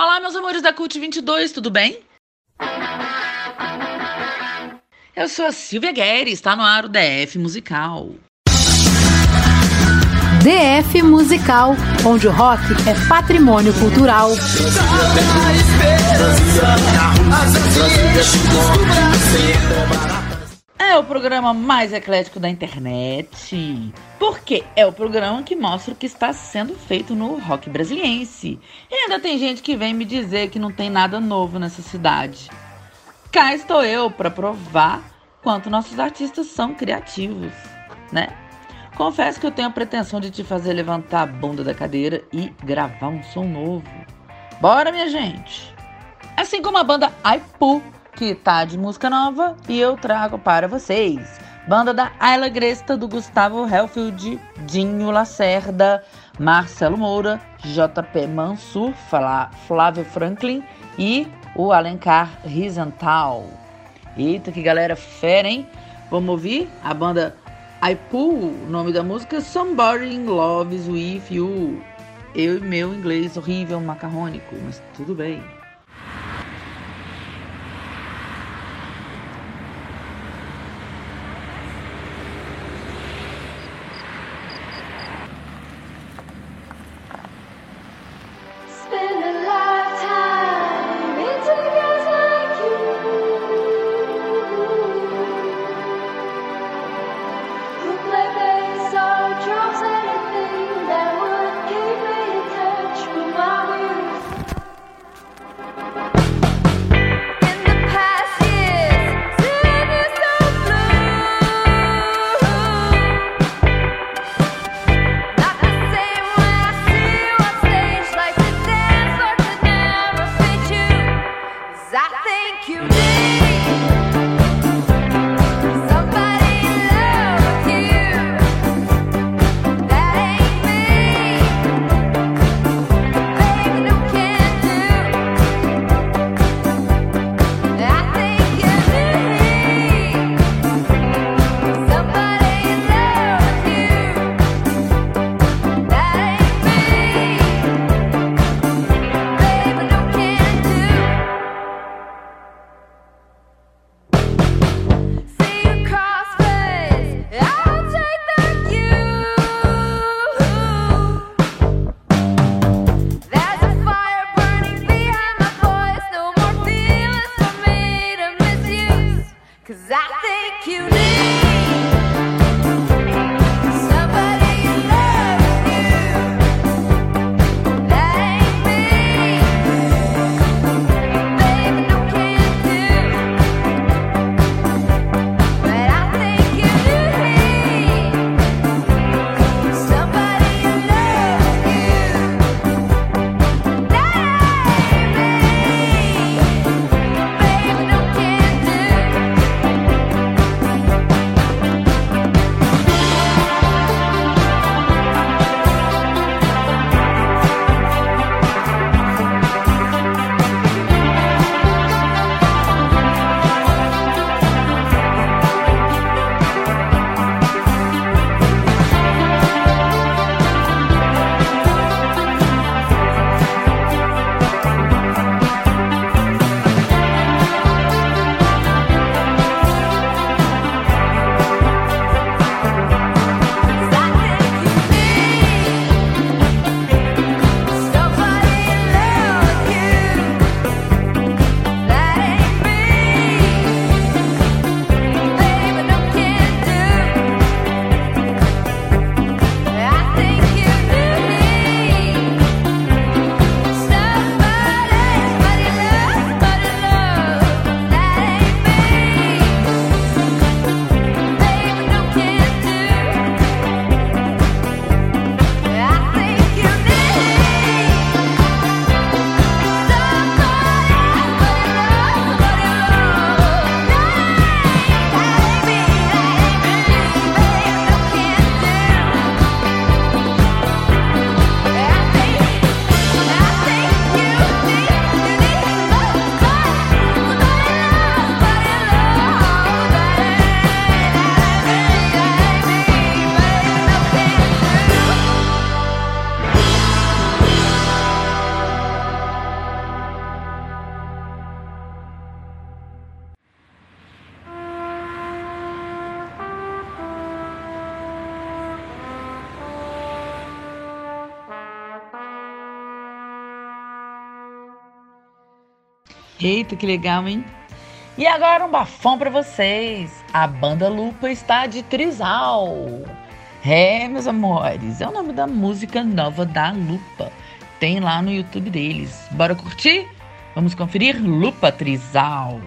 Olá, meus amores da Cult 22, tudo bem? Eu sou a Silvia Guerres, está no ar o DF Musical. DF Musical, onde o rock é patrimônio cultural. É o programa mais eclético da internet. Porque é o programa que mostra o que está sendo feito no rock brasiliense. E ainda tem gente que vem me dizer que não tem nada novo nessa cidade. Cá estou eu para provar quanto nossos artistas são criativos, né? Confesso que eu tenho a pretensão de te fazer levantar a bunda da cadeira e gravar um som novo. Bora, minha gente! Assim como a banda Aipu que tá de música nova e eu trago para vocês. Banda da Ayla Gresta, do Gustavo Helfield, Dinho Lacerda, Marcelo Moura, JP Mansur, Flávio Franklin e o Alencar Rizental. Eita, que galera fera, hein? Vamos ouvir a banda I Pull, o nome da música Somebody Loves With You. Eu e meu inglês horrível, macarrônico, mas tudo bem. Eita, que legal, hein? E agora um bafão para vocês. A banda Lupa está de trisal. É, meus amores, é o nome da música nova da Lupa. Tem lá no YouTube deles. Bora curtir? Vamos conferir Lupa Trisal.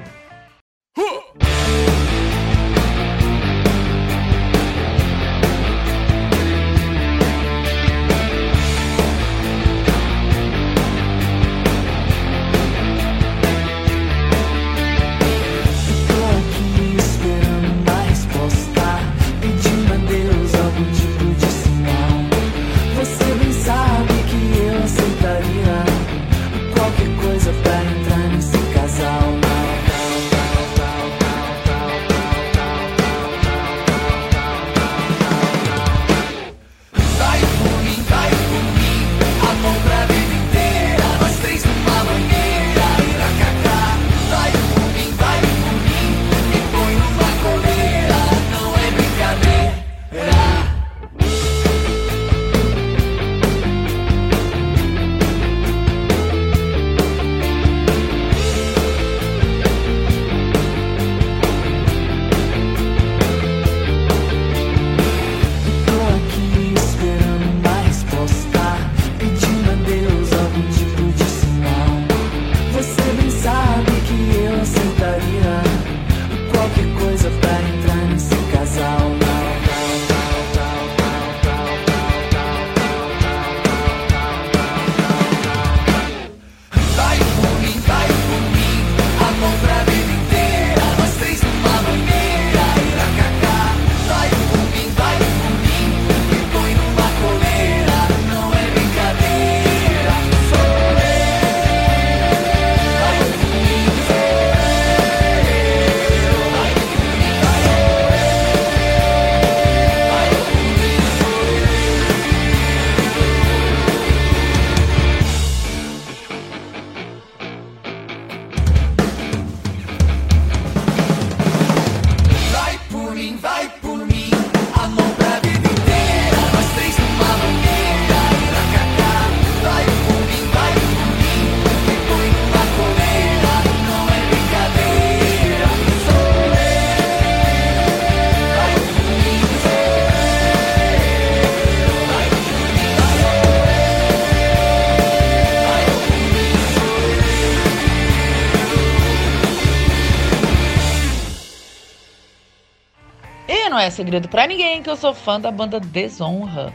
Segredo para ninguém que eu sou fã da banda Desonra.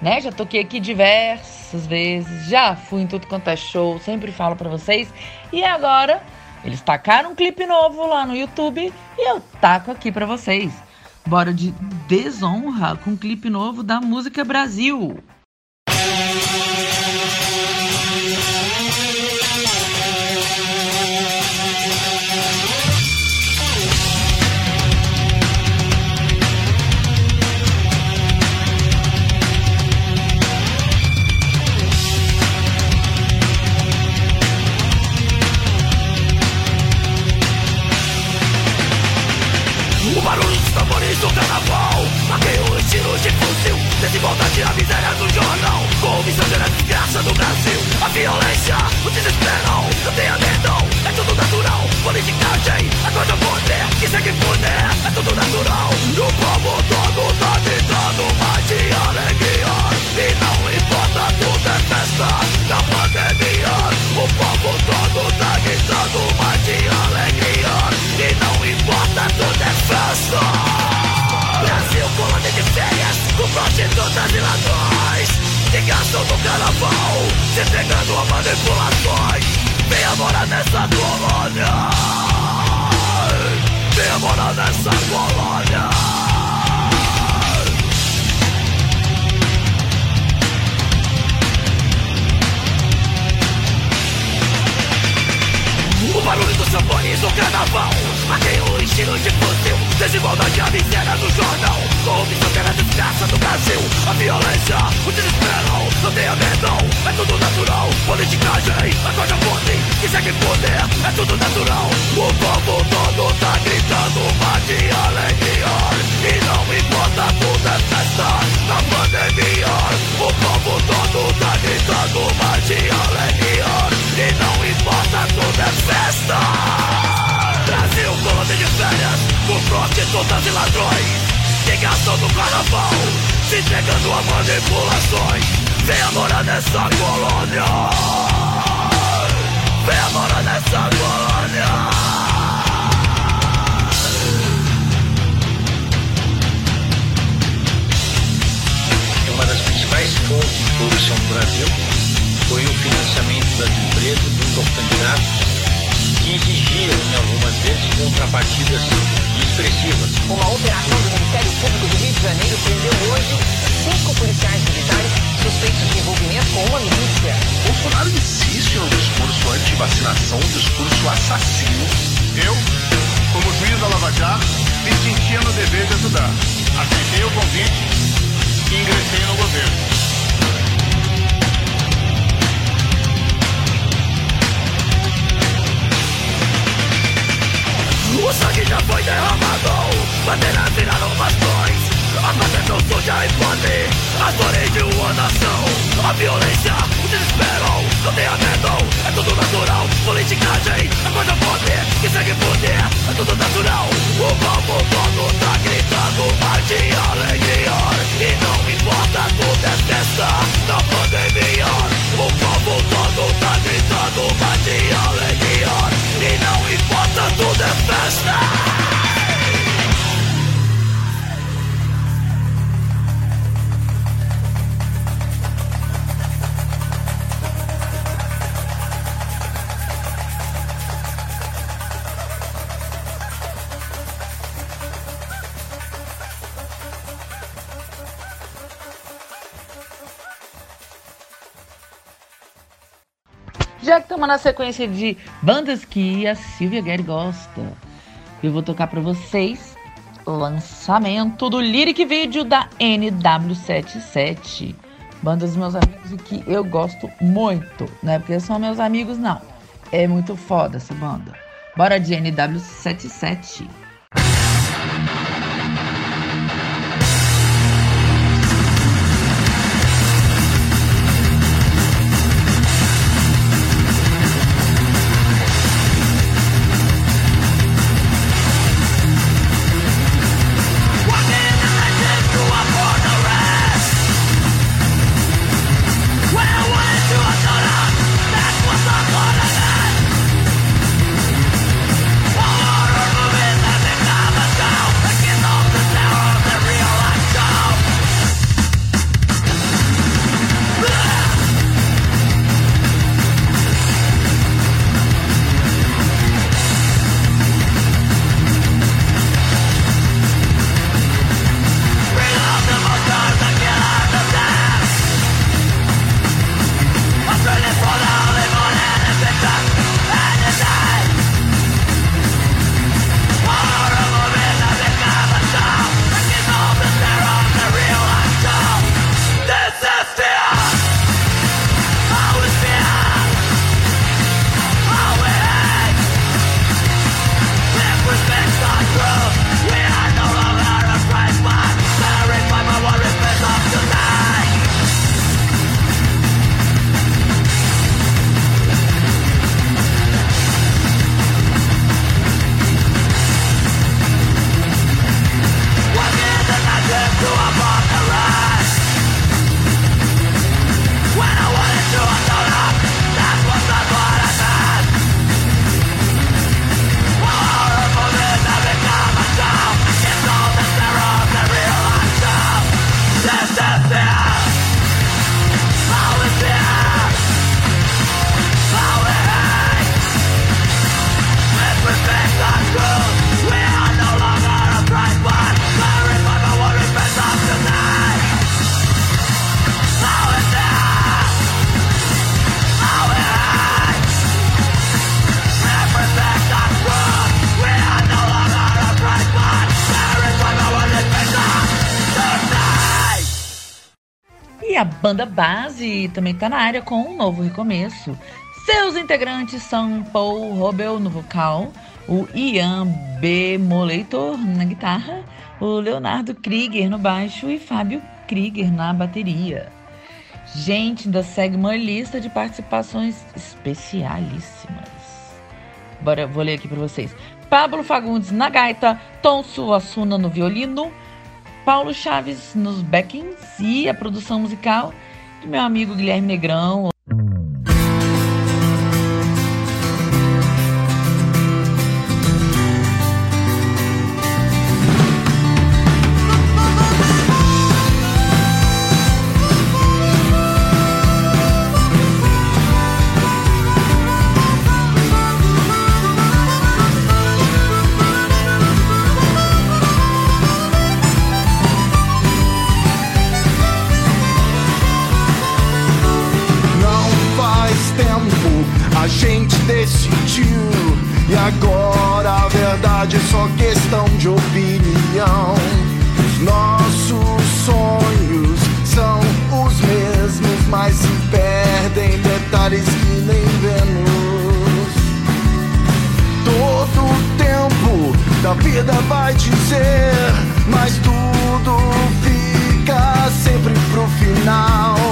Né? Já toquei aqui diversas vezes, já fui em tudo quanto é show, sempre falo para vocês. E agora eles tacaram um clipe novo lá no YouTube e eu taco aqui para vocês. Bora de Desonra com um clipe novo da música Brasil. Desigualdade, a miséria do jornal Corrupção gera a desgraça do Brasil? A violência, o desespero Não tenha medo, é tudo natural. Politicagem, a coisa poder Que segue poder, é tudo natural prostitutas e ladrões Que gastam no carnaval Se entregando a manipulações. Venha morar nessa colônia. Venha morar nessa colônia barulho dos tambores do carnaval. Aquele o estilo de fuzil Desigualdade, a miséria do jornal. Corrupção que era desgraça do Brasil A violência, o desespero Não tenha medo, é tudo natural Politicagem, a coisa podre Que segue poder, é tudo natural. O povo todo tá gritando de alegria E não importa, tudo é festa Na pandemia. O povo todo tá gritando de alegria E não importa, tudo é festa Brasil, colônia de férias Por prostitutas e ladrões. Que gastam do carnaval Se entregando a manipulações. Venha morar nessa colônia. Venha morar nessa colônia. Uma das principais fontes de corrupção do Brasil foi o financiamento das empresas dos organizados que exigiam, em algumas vezes, contrapartidas expressivas. Uma operação do Ministério Público do Rio de Janeiro prendeu hoje cinco policiais militares suspeitos de envolvimento com uma milícia. Bolsonaro insiste no discurso anti-vacinação, um discurso assassino. Eu, como juiz da Lava Jato, me sentia no dever de ajudar. Aceitei o convite e ingressei no governo. O sangue já foi derramado. Bandeiras viraram bastões A pátria não suja e fome As flores de uma nação. A violência, o desespero. Não tenha medo, é tudo natural. Politicagem, a coisa podre Que segue poder, é tudo natural. O povo todo tá gritando. Ar de alegria. E não importa, tudo é festa. Na pandemia O povo todo tá gritando. Ar de alegria e não importa, tudo é festa Estamos na sequência de bandas que a Silvia Guerri gosta, eu vou tocar para vocês lançamento do lyric video da NW77. Bandas dos meus amigos e que eu gosto muito, não é porque são meus amigos, não. É muito foda essa banda. Bora de NW77. Banda base também está na área com um novo recomeço. Seus integrantes são Paul Robel no vocal, o Ian B. Moleitor na guitarra, o Leonardo Krieger no baixo e Fábio Krieger na bateria. Gente, ainda segue uma lista de participações especialíssimas. Bora, vou ler aqui para vocês. Pablo Fagundes na gaita, Tom Suassuna no violino, Paulo Chaves nos backings e a produção musical do meu amigo Guilherme Negrão. questão de opinião. Os nossos sonhos são os mesmos, mas se perdem em detalhes que nem vemos. Todo tempo da vida vai dizer, mas tudo fica sempre pro final.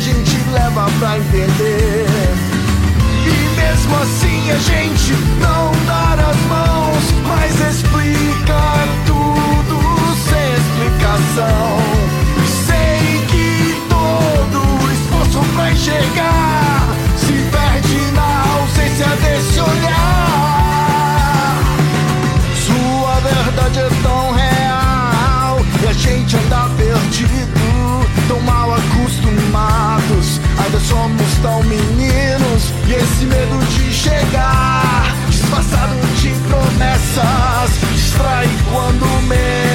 a gente leva pra entender. E mesmo assim a gente não dá as mãos, mas explica tudo sem explicação. Sei que todo esforço pra enxergar se perde na ausência desse olhar. assustam meninos e esse medo de chegar, disfarçado de promessas, distrai quando menos.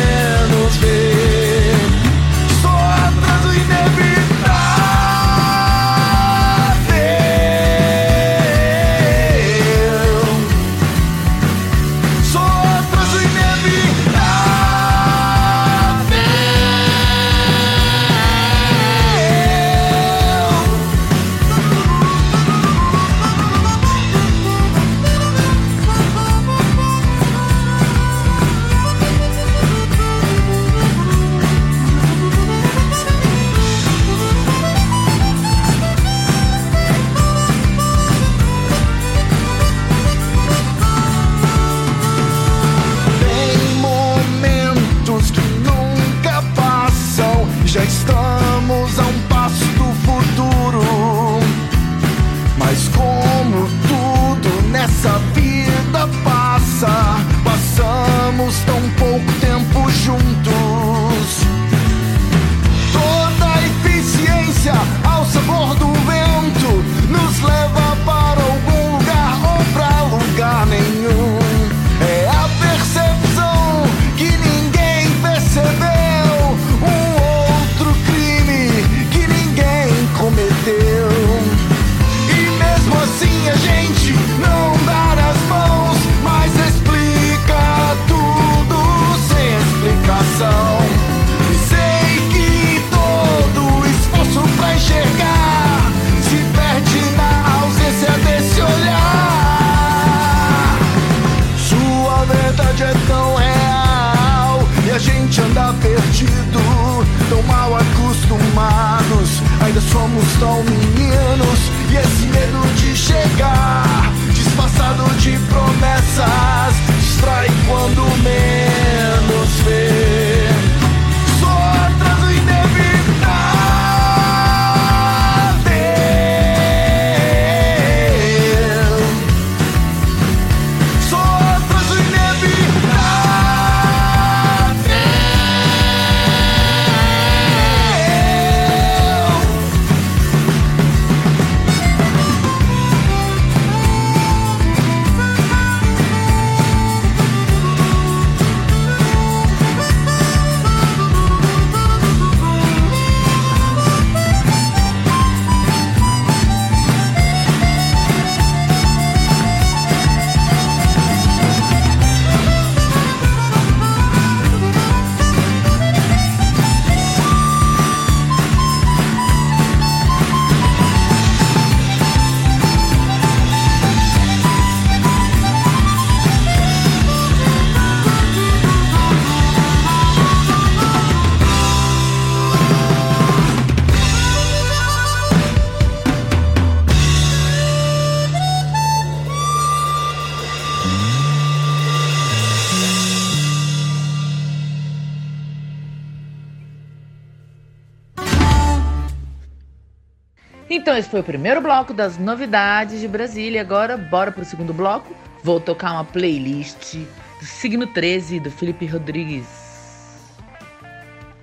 Então, esse foi o primeiro bloco das novidades de Brasília. Agora, bora pro segundo bloco. Vou tocar uma playlist do Signo 13 do Felipe Rodrigues.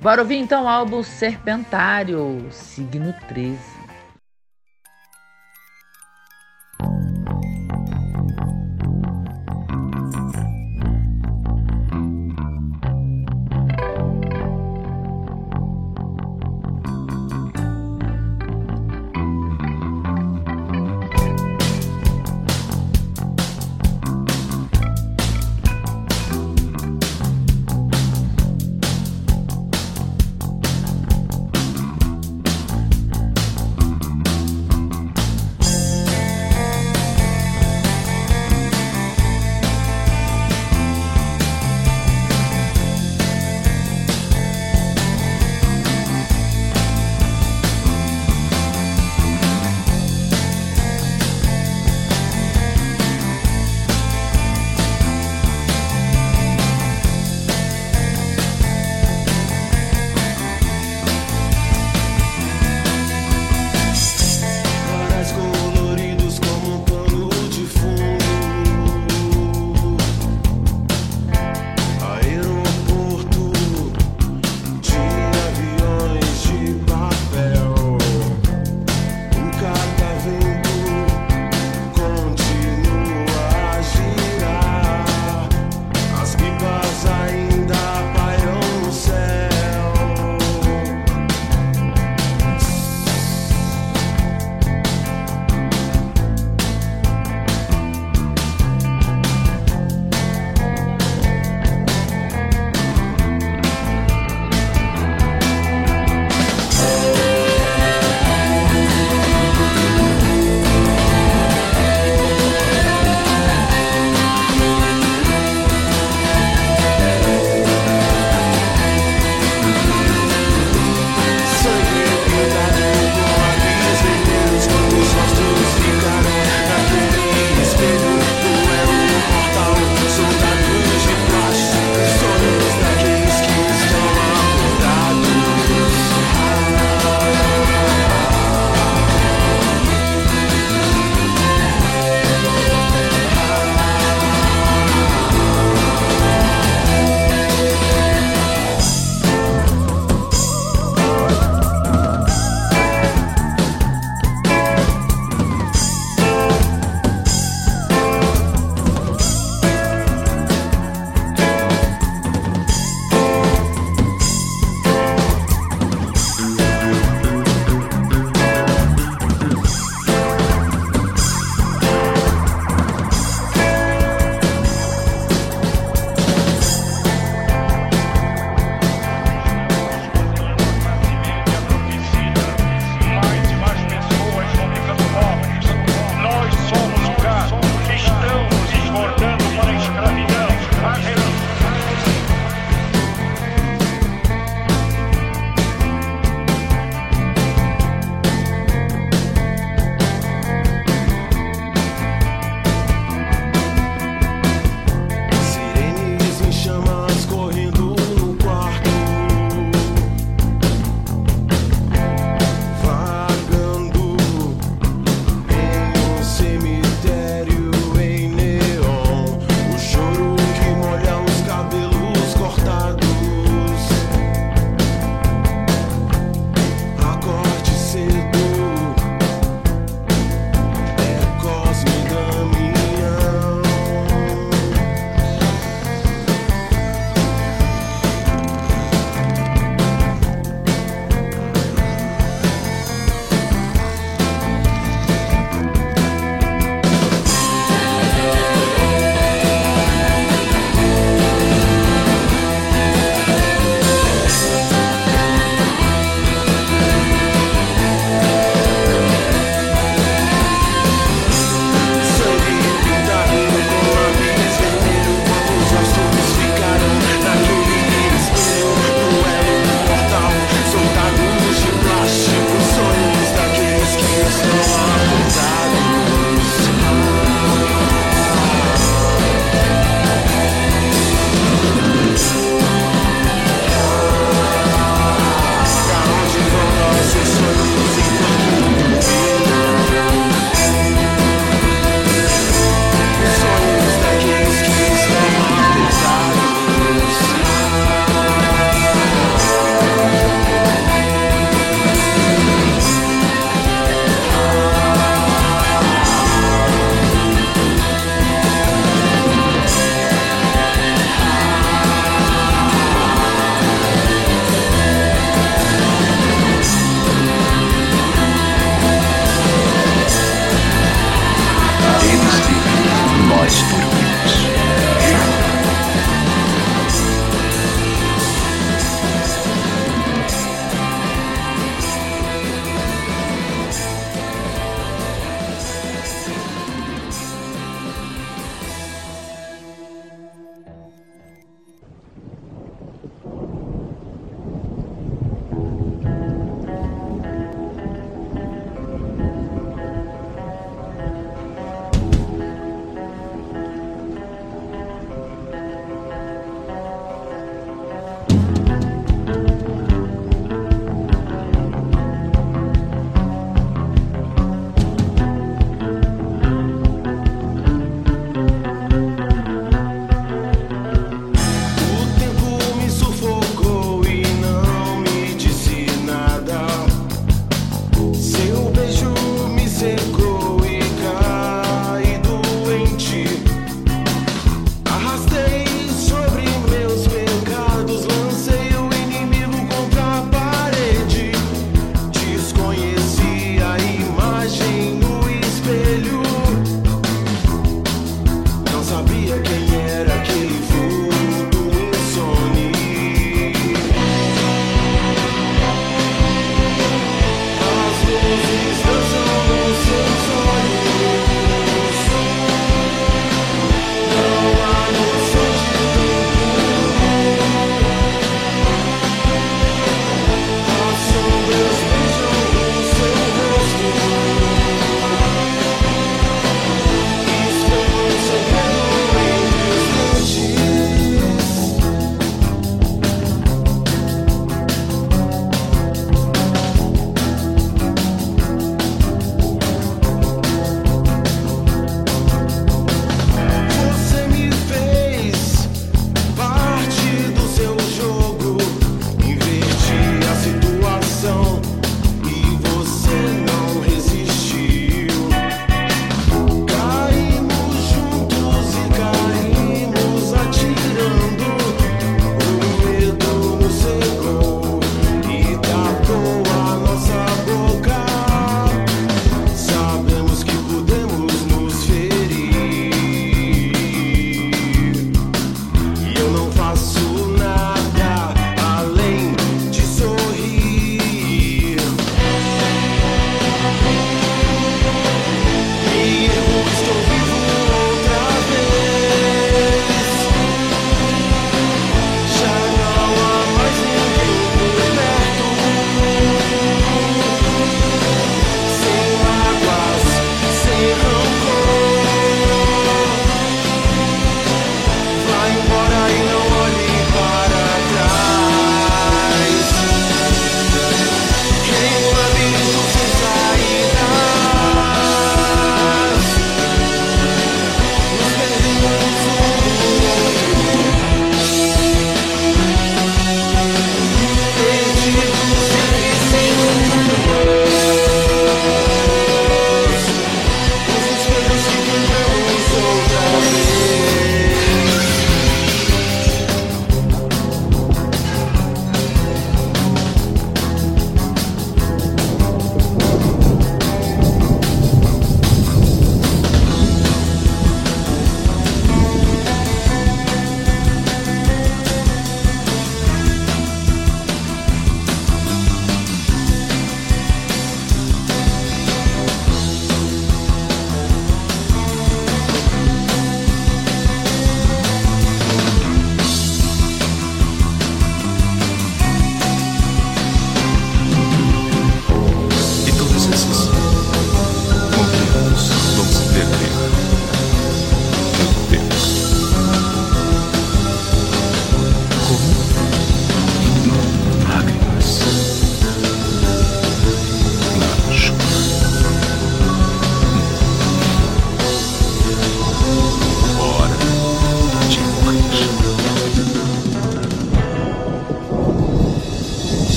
Bora ouvir então o álbum Serpentário, Signo 13.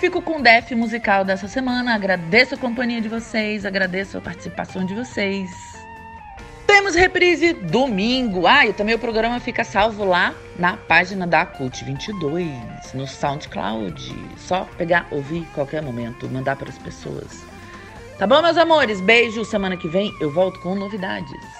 Fico com o Def musical dessa semana. Agradeço a companhia de vocês, agradeço a participação de vocês. Temos reprise domingo. Ah, e também o programa fica salvo lá na página da Cult 22, no SoundCloud. Só pegar, ouvir qualquer momento, mandar para as pessoas. Tá bom, meus amores? Beijo. Semana que vem eu volto com novidades.